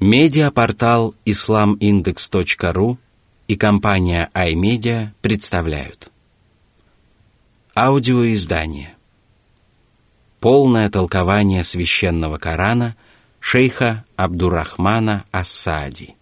Медиапортал islamindex.ru и компания iMedia представляют. Аудиоиздание. Полное толкование священного Корана шейха Абдурахмана Асади.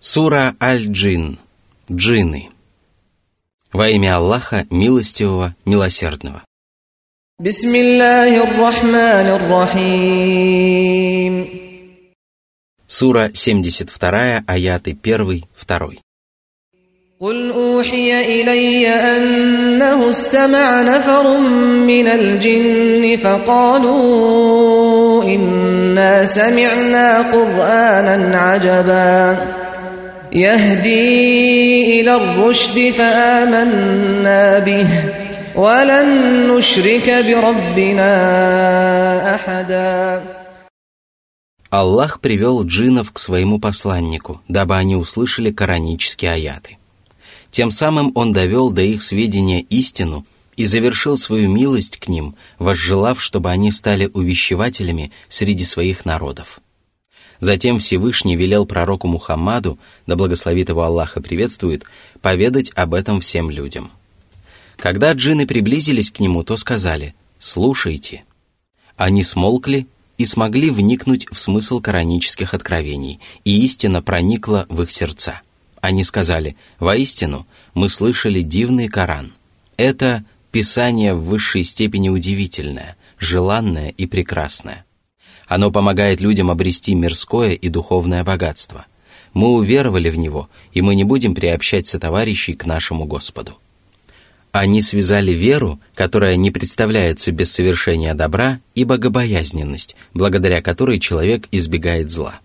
Сура Аль-Джин. Джины. Во имя Аллаха Милостивого Милосердного. Бисмиллахи рахмани рахим Сура 72, аяты 1, 2. قل أوحي إلي أنه استمع نفر من الجن فقالوا إنا سمعنا قرآنا عجبا يهدي إلى الرشد فآمنا به ولن نشرك بربنا أحدا Аллах привел джинов к своему посланнику, дабы они услышали коранические аяты. Тем самым Он довел до их сведения истину и завершил свою милость к ним, возжелав, чтобы они стали увещевателями среди своих народов. Затем Всевышний велел пророку Мухаммаду, да благословит его Аллах и приветствует, поведать об этом всем людям. Когда джины приблизились к нему, то сказали «Слушайте». Они смолкли и смогли вникнуть в смысл коранических откровений, и истина проникла в их сердца. Они сказали, «Воистину, мы слышали дивный Коран. Это Писание в высшей степени удивительное, желанное и прекрасное. Оно помогает людям обрести мирское и духовное богатство. Мы уверовали в него, и мы не будем приобщать сотоварищей к нашему Господу. Они связали веру, которая не представляется без совершения добра, и богобоязненность, благодаря которой человек избегает зла.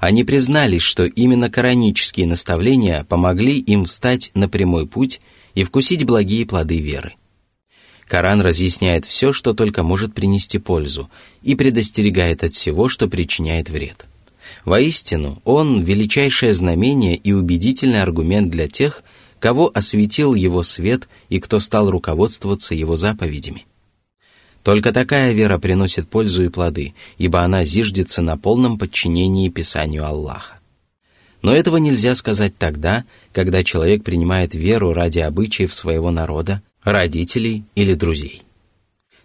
Они признались, что именно коранические наставления помогли им встать на прямой путь и вкусить благие плоды веры. Коран разъясняет все, что только может принести пользу, и предостерегает от всего, что причиняет вред. Воистину, он – величайшее знамение и убедительный аргумент для тех, кого осветил его свет и кто стал руководствоваться его заповедями. Только такая вера приносит пользу и плоды, ибо она зиждется на полном подчинении Писанию Аллаха. Но этого нельзя сказать тогда, когда человек принимает веру ради обычаев своего народа, родителей или друзей.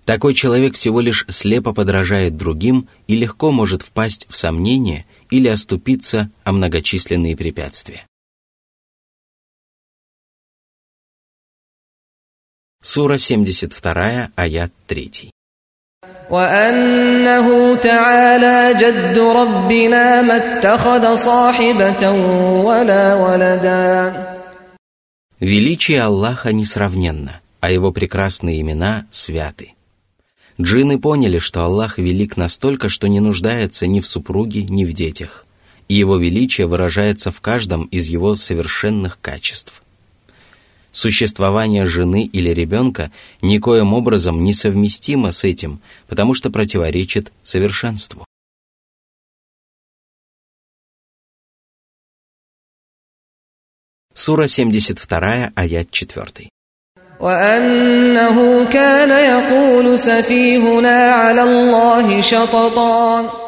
Такой человек всего лишь слепо подражает другим и легко может впасть в сомнение или оступиться о многочисленные препятствия. Сура 72, аят 3. وأنه تعالى جد ربنا ما اتخذ صاحبة ولا ولدا Величие Аллаха несравненно, а его прекрасные имена святы. Джинны поняли, что Аллах велик настолько, что не нуждается ни в супруге, ни в детях, и его величие выражается в каждом из его совершенных качеств – Существование жены или ребенка никоим образом не совместимо с этим, потому что противоречит совершенству. Сура 72, аят 4. وأنه كان يقول سفيهنا على الله شططا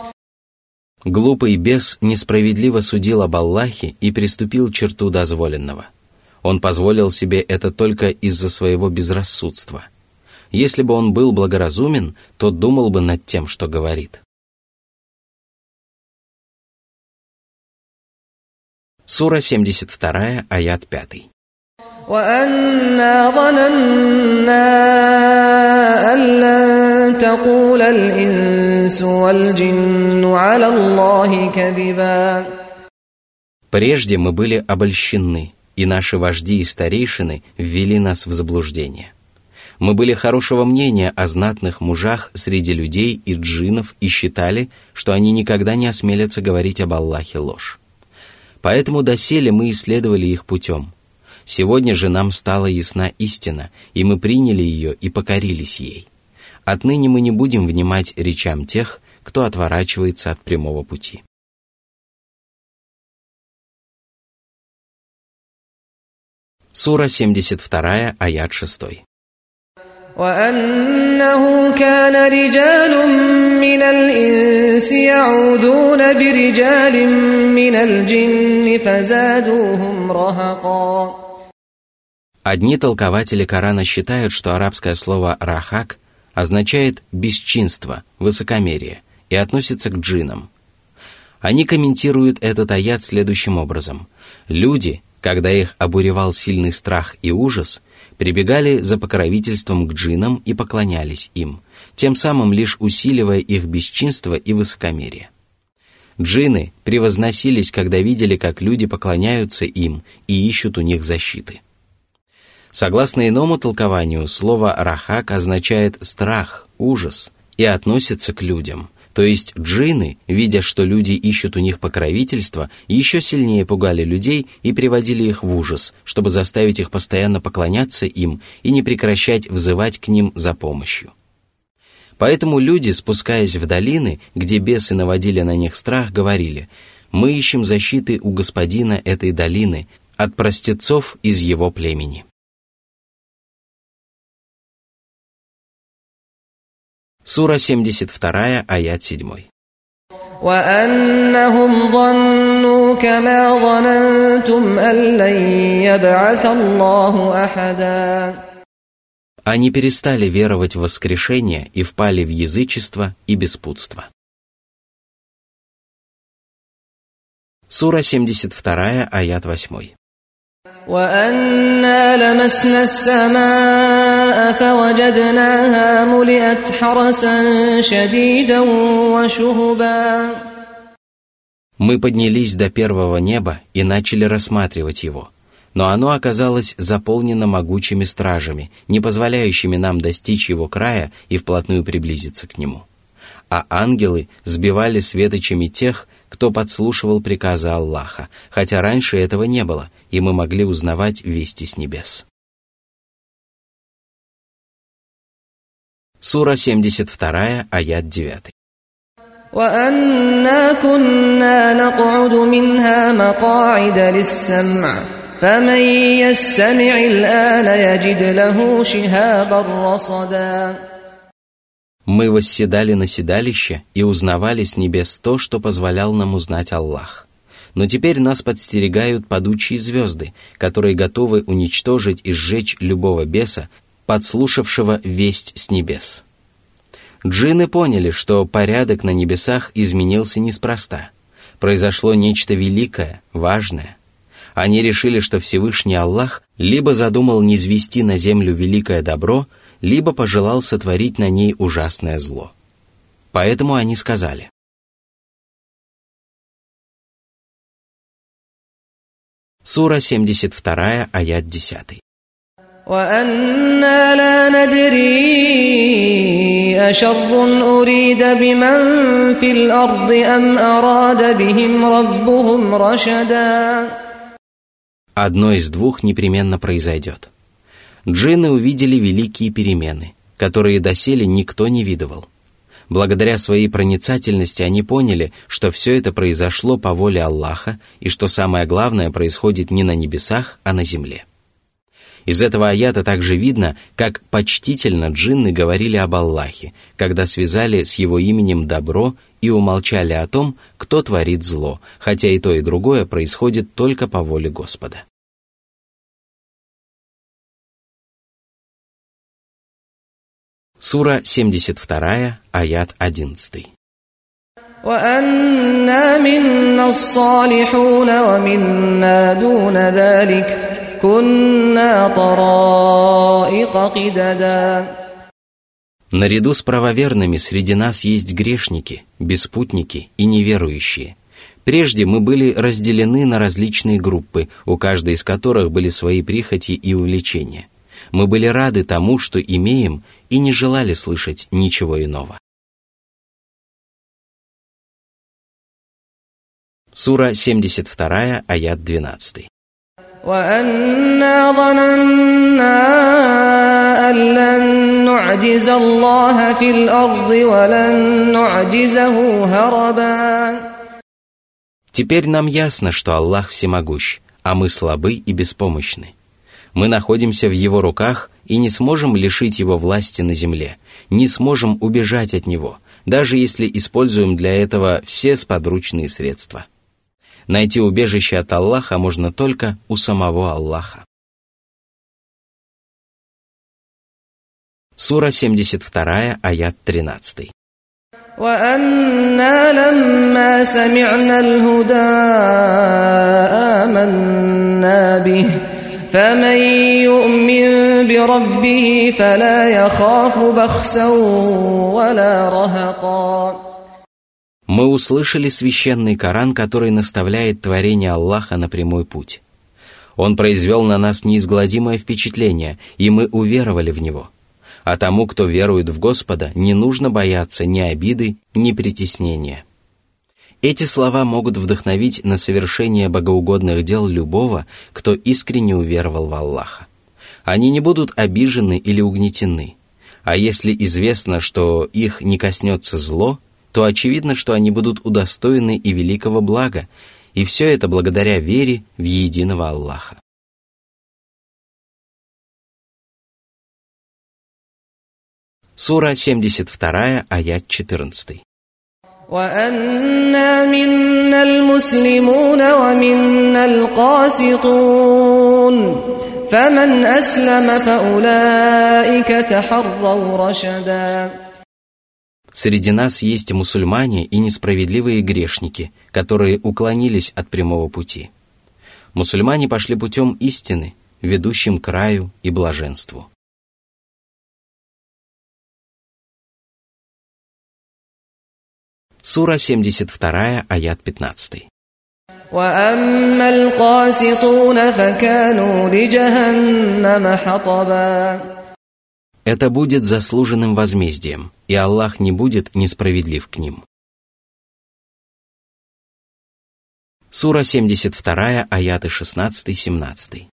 Глупый бес несправедливо судил об Аллахе и приступил черту дозволенного – он позволил себе это только из-за своего безрассудства. Если бы он был благоразумен, то думал бы над тем, что говорит. Сура 72, аят 5. وأنا ظننا أن لن تقول الإنس والجن على الله كذبا Прежде мы были обольщены – и наши вожди и старейшины ввели нас в заблуждение. Мы были хорошего мнения о знатных мужах среди людей и джинов и считали, что они никогда не осмелятся говорить об Аллахе ложь. Поэтому доселе мы исследовали их путем. Сегодня же нам стала ясна истина, и мы приняли ее и покорились ей. Отныне мы не будем внимать речам тех, кто отворачивается от прямого пути. Сура 72, аят 6. وأنه كان رجال من الإنس يعوذون برجال من الجن فزادوهم رهقا Одни толкователи Корана считают, что арабское слово «рахак» означает «бесчинство», «высокомерие» и относится к джинам. Они комментируют этот аят следующим образом. Люди, когда их обуревал сильный страх и ужас, прибегали за покровительством к джинам и поклонялись им, тем самым лишь усиливая их бесчинство и высокомерие. Джины превозносились, когда видели, как люди поклоняются им и ищут у них защиты. Согласно иному толкованию, слово «рахак» означает «страх», «ужас» и относится к людям. То есть джинны, видя, что люди ищут у них покровительства, еще сильнее пугали людей и приводили их в ужас, чтобы заставить их постоянно поклоняться им и не прекращать взывать к ним за помощью. Поэтому люди, спускаясь в долины, где бесы наводили на них страх, говорили «Мы ищем защиты у господина этой долины, от простецов из его племени». Сура 72, аят 7. وأنهم ظنوا كما ظننتم أن لن يبعث الله أحدا Они перестали веровать в воскрешение и впали в язычество и беспутство. Сура 72, аят 8. وأنا لمسنا السماء فوجدناها ملئت حرسا شديدا وشهبا Мы поднялись до первого неба и начали рассматривать его. Но оно оказалось заполнено могучими стражами, не позволяющими нам достичь его края и вплотную приблизиться к нему. А ангелы сбивали светочами тех, кто подслушивал приказы Аллаха, хотя раньше этого не было, и мы могли узнавать вести с небес. Сура 72, аят 9. وأنا كنا نقعد منها مقاعد للسمع فمن يستمع الآن يجد له شهابا رصدا мы восседали на седалище и узнавали с небес то, что позволял нам узнать Аллах. Но теперь нас подстерегают падучие звезды, которые готовы уничтожить и сжечь любого беса, подслушавшего весть с небес. Джинны поняли, что порядок на небесах изменился неспроста. Произошло нечто великое, важное. Они решили, что Всевышний Аллах либо задумал низвести на землю великое добро – либо пожелал сотворить на ней ужасное зло. Поэтому они сказали. Сура 72, аят 10. وأنا لا ندري أشر أريد بمن في الأرض أم أراد بهم ربهم رشدا Одно из двух непременно произойдет – джинны увидели великие перемены, которые доселе никто не видывал. Благодаря своей проницательности они поняли, что все это произошло по воле Аллаха и что самое главное происходит не на небесах, а на земле. Из этого аята также видно, как почтительно джинны говорили об Аллахе, когда связали с его именем добро и умолчали о том, кто творит зло, хотя и то, и другое происходит только по воле Господа. Сура 72, аят 11. وأنا منا الصالحون ومنا دون ذلك كنا طرائق قددا Наряду с правоверными среди нас есть грешники, беспутники и неверующие. Прежде мы были разделены на различные группы, у каждой из которых были свои прихоти и увлечения. Мы были рады тому, что имеем, и не желали слышать ничего иного. Сура 72, аят 12. وأنا ظننا أن لن نعجز الله في الأرض ولن نعجزه هربا Теперь нам ясно, что Аллах всемогущ, а мы слабы и беспомощны. Мы находимся в Его руках и не сможем лишить его власти на земле, не сможем убежать от него, даже если используем для этого все сподручные средства. Найти убежище от Аллаха можно только у самого Аллаха. Сура 72, аят 13. وأنا لما سمعنا الهدى آمنا به فمن يؤمن بربه فلا يخاف بخسا ولا رهقا Мы услышали священный Коран, который наставляет творение Аллаха на прямой путь. Он произвел на нас неизгладимое впечатление, и мы уверовали в него – а тому, кто верует в Господа, не нужно бояться ни обиды, ни притеснения. Эти слова могут вдохновить на совершение богоугодных дел любого, кто искренне уверовал в Аллаха. Они не будут обижены или угнетены. А если известно, что их не коснется зло, то очевидно, что они будут удостоены и великого блага, и все это благодаря вере в единого Аллаха. Сура 72, аят 14. وأنا منا المسلمون ومنا القاسطون فمن أسلم فأولئك تحروا رشدا Среди нас есть мусульмане и несправедливые грешники, которые уклонились от прямого пути. Мусульмане пошли путем истины, ведущим к раю и блаженству. Сура 72, аят 15. Это будет заслуженным возмездием, и Аллах не будет несправедлив к ним. Сура 72, аяты 16-17.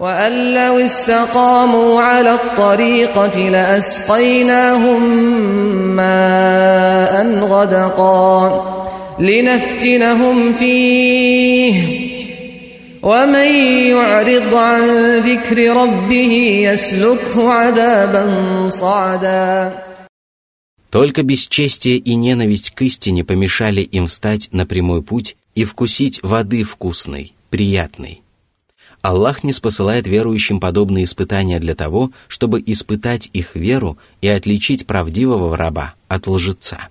وأن لو استقاموا على الطريقة لأسقيناهم ماء غدقا لنفتنهم فيه ومن يعرض عن ذكر ربه يسلكه عذابا صعدا Только бесчестие и ненависть к истине помешали им встать на прямой путь и вкусить воды вкусной, приятной. Аллах не спосылает верующим подобные испытания для того, чтобы испытать их веру и отличить правдивого раба от лжеца.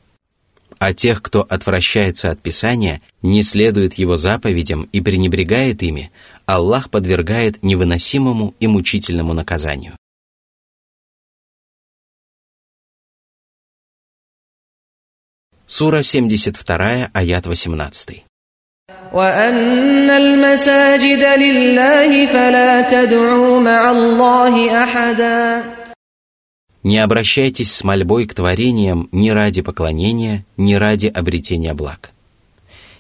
А тех, кто отвращается от Писания, не следует его заповедям и пренебрегает ими, Аллах подвергает невыносимому и мучительному наказанию. Сура 72, аят 18. وأن المساجد لله فلا تدعوا مع الله أحدا Не обращайтесь с мольбой к творениям ни ради поклонения, ни ради обретения благ.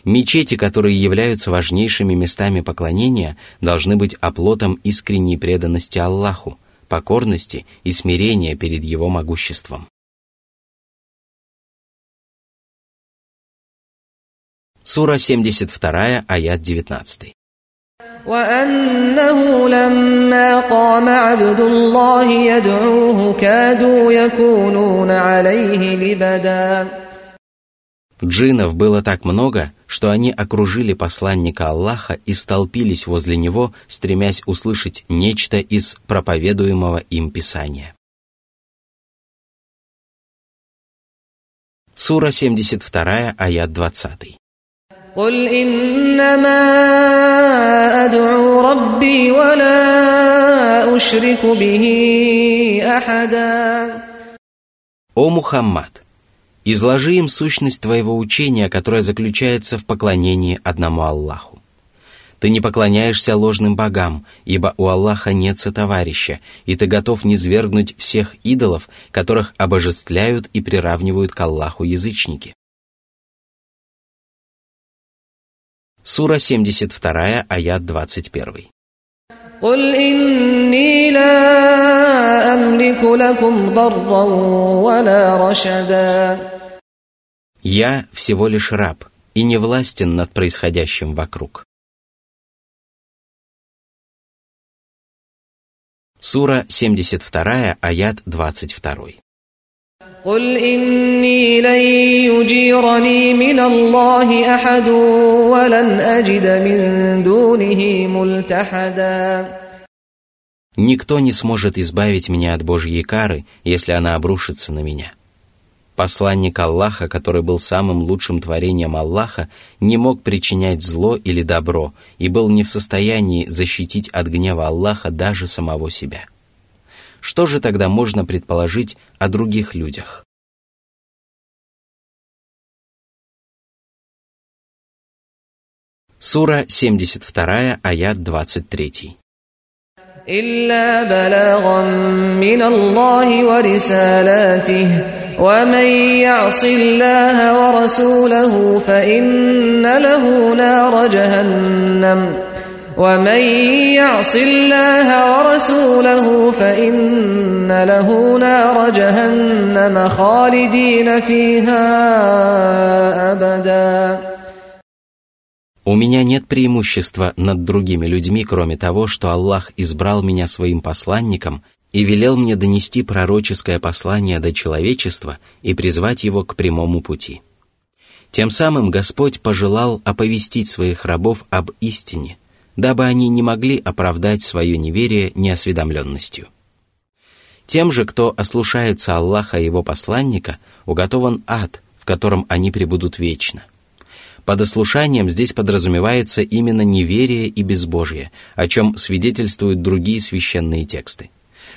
Мечети, которые являются важнейшими местами поклонения, должны быть оплотом искренней преданности Аллаху, покорности и смирения перед Его могуществом. Сура 72, аят 19. وأنه لما قام عبد الله يدعوه كادوا يكونون عليه لبدا Джинов было так много, что они окружили посланника Аллаха и столпились возле него, стремясь услышать нечто из проповедуемого им Писания. Сура 72, аят 20. قل إنما أدعو ربي ولا أشرك به أحدا О Мухаммад, изложи им сущность твоего учения, которое заключается в поклонении одному Аллаху. Ты не поклоняешься ложным богам, ибо у Аллаха нет сотоварища, и ты готов низвергнуть всех идолов, которых обожествляют и приравнивают к Аллаху язычники. Сура 72, аят 21. قل إني لا أملك لكم ضرا ولا رشدا Я всего лишь раб и не властен над происходящим вокруг. Сура 72, аят 22. قل إني لن يجيرني من الله أحد ولن أجد من دونه ملتحدا Никто не сможет избавить меня от Божьей кары, если она обрушится на меня. Посланник Аллаха, который был самым лучшим творением Аллаха, не мог причинять зло или добро и был не в состоянии защитить от гнева Аллаха даже самого себя. Что же тогда можно предположить о других людях? Сура 72, аят 23. إلا بلاغا من الله ورسالاته ومن يعص الله ورسوله فإن له نار جهنم ومن يعص الله ورسوله فإن له نار جهنم خالدين فيها أبداً У меня нет преимущества над другими людьми, кроме того, что Аллах избрал меня своим посланником и велел мне донести пророческое послание до человечества и призвать его к прямому пути. Тем самым Господь пожелал оповестить своих рабов об истине, дабы они не могли оправдать свое неверие неосведомленностью. Тем же, кто ослушается Аллаха и его посланника, уготован ад, в котором они пребудут вечно – под ослушанием здесь подразумевается именно неверие и безбожие, о чем свидетельствуют другие священные тексты.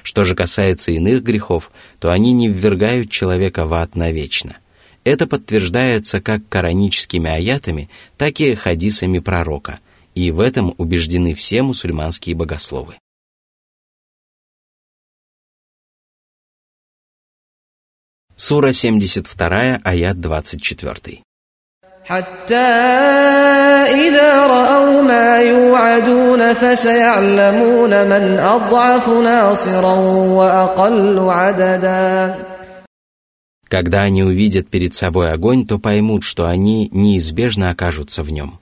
Что же касается иных грехов, то они не ввергают человека в ад навечно. Это подтверждается как кораническими аятами, так и хадисами пророка, и в этом убеждены все мусульманские богословы. Сура 72, аят 24. Когда они увидят перед собой огонь, то поймут, что они неизбежно окажутся в нем.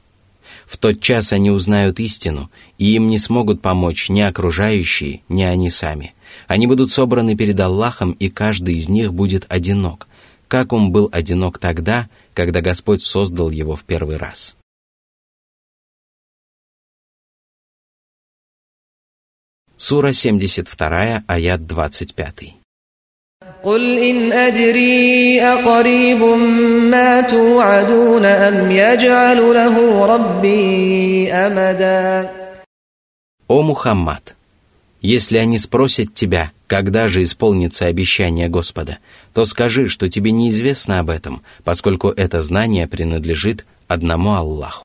В тот час они узнают истину, и им не смогут помочь ни окружающие, ни они сами. Они будут собраны перед Аллахом, и каждый из них будет одинок, как он был одинок тогда, когда Господь создал его в первый раз. Сура 72, аят 25. قل إن أدري أقريب ما توعدون أم يجعل له ربي أمدا О Мухаммад, если они спросят тебя, когда же исполнится обещание Господа, то скажи, что тебе неизвестно об этом, поскольку это знание принадлежит одному Аллаху.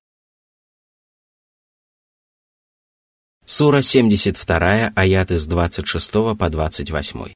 Сура 72, аят с 26 по 28.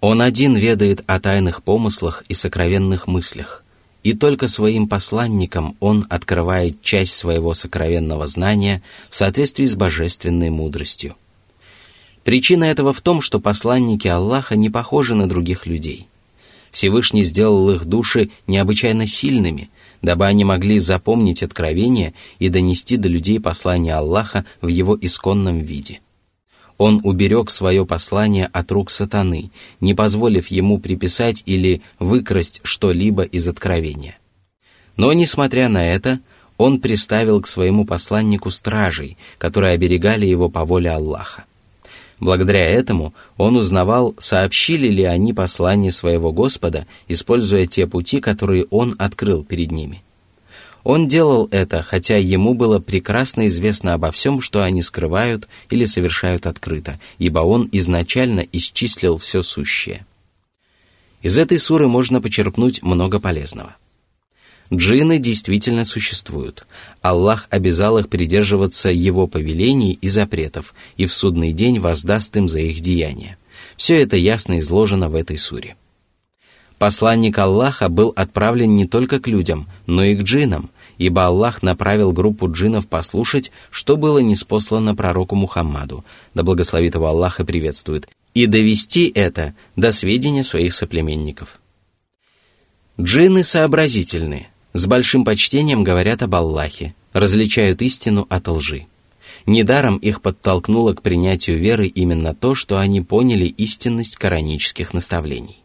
Он один ведает о тайных помыслах и сокровенных мыслях – и только своим посланникам он открывает часть своего сокровенного знания в соответствии с божественной мудростью. Причина этого в том, что посланники Аллаха не похожи на других людей. Всевышний сделал их души необычайно сильными, дабы они могли запомнить откровение и донести до людей послание Аллаха в его исконном виде – он уберег свое послание от рук сатаны, не позволив ему приписать или выкрасть что-либо из откровения. Но, несмотря на это, он приставил к своему посланнику стражей, которые оберегали его по воле Аллаха. Благодаря этому он узнавал, сообщили ли они послание своего Господа, используя те пути, которые он открыл перед ними – он делал это, хотя ему было прекрасно известно обо всем, что они скрывают или совершают открыто, ибо он изначально исчислил все сущее. Из этой суры можно почерпнуть много полезного. Джинны действительно существуют. Аллах обязал их придерживаться Его повелений и запретов, и в судный день воздаст им за их деяния. Все это ясно изложено в этой суре. Посланник Аллаха был отправлен не только к людям, но и к джинам, ибо Аллах направил группу джинов послушать, что было неспослано пророку Мухаммаду, да благословит его Аллах и приветствует, и довести это до сведения своих соплеменников. Джинны сообразительны, с большим почтением говорят об Аллахе, различают истину от лжи. Недаром их подтолкнуло к принятию веры именно то, что они поняли истинность коранических наставлений.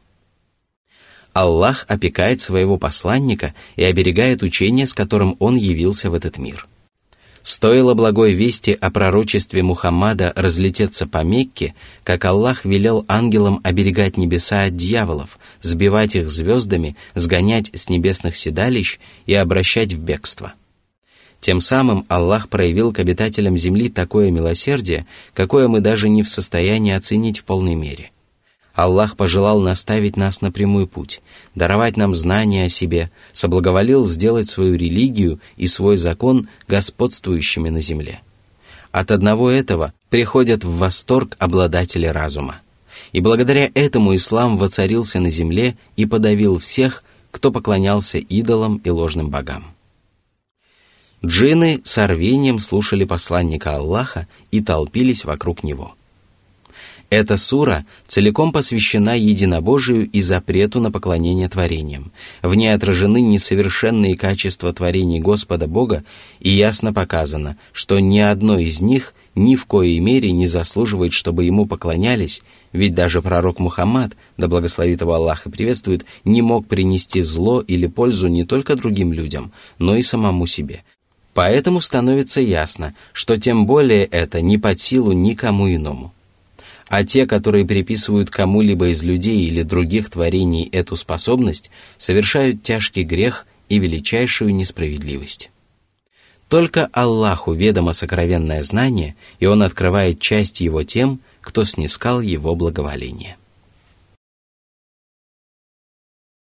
Аллах опекает своего посланника и оберегает учение, с которым он явился в этот мир. Стоило благой вести о пророчестве Мухаммада разлететься по Мекке, как Аллах велел ангелам оберегать небеса от дьяволов, сбивать их звездами, сгонять с небесных седалищ и обращать в бегство. Тем самым Аллах проявил к обитателям земли такое милосердие, какое мы даже не в состоянии оценить в полной мере. Аллах пожелал наставить нас на прямой путь, даровать нам знания о себе, соблаговолил сделать свою религию и свой закон господствующими на земле. От одного этого приходят в восторг обладатели разума. И благодаря этому ислам воцарился на земле и подавил всех, кто поклонялся идолам и ложным богам. Джины с рвением слушали посланника Аллаха и толпились вокруг него – эта сура целиком посвящена единобожию и запрету на поклонение творениям. В ней отражены несовершенные качества творений Господа Бога и ясно показано, что ни одно из них ни в коей мере не заслуживает, чтобы ему поклонялись, ведь даже пророк Мухаммад, да благословит его Аллах и приветствует, не мог принести зло или пользу не только другим людям, но и самому себе. Поэтому становится ясно, что тем более это не под силу никому иному а те, которые приписывают кому-либо из людей или других творений эту способность, совершают тяжкий грех и величайшую несправедливость. Только Аллаху ведомо сокровенное знание, и Он открывает часть его тем, кто снискал его благоволение.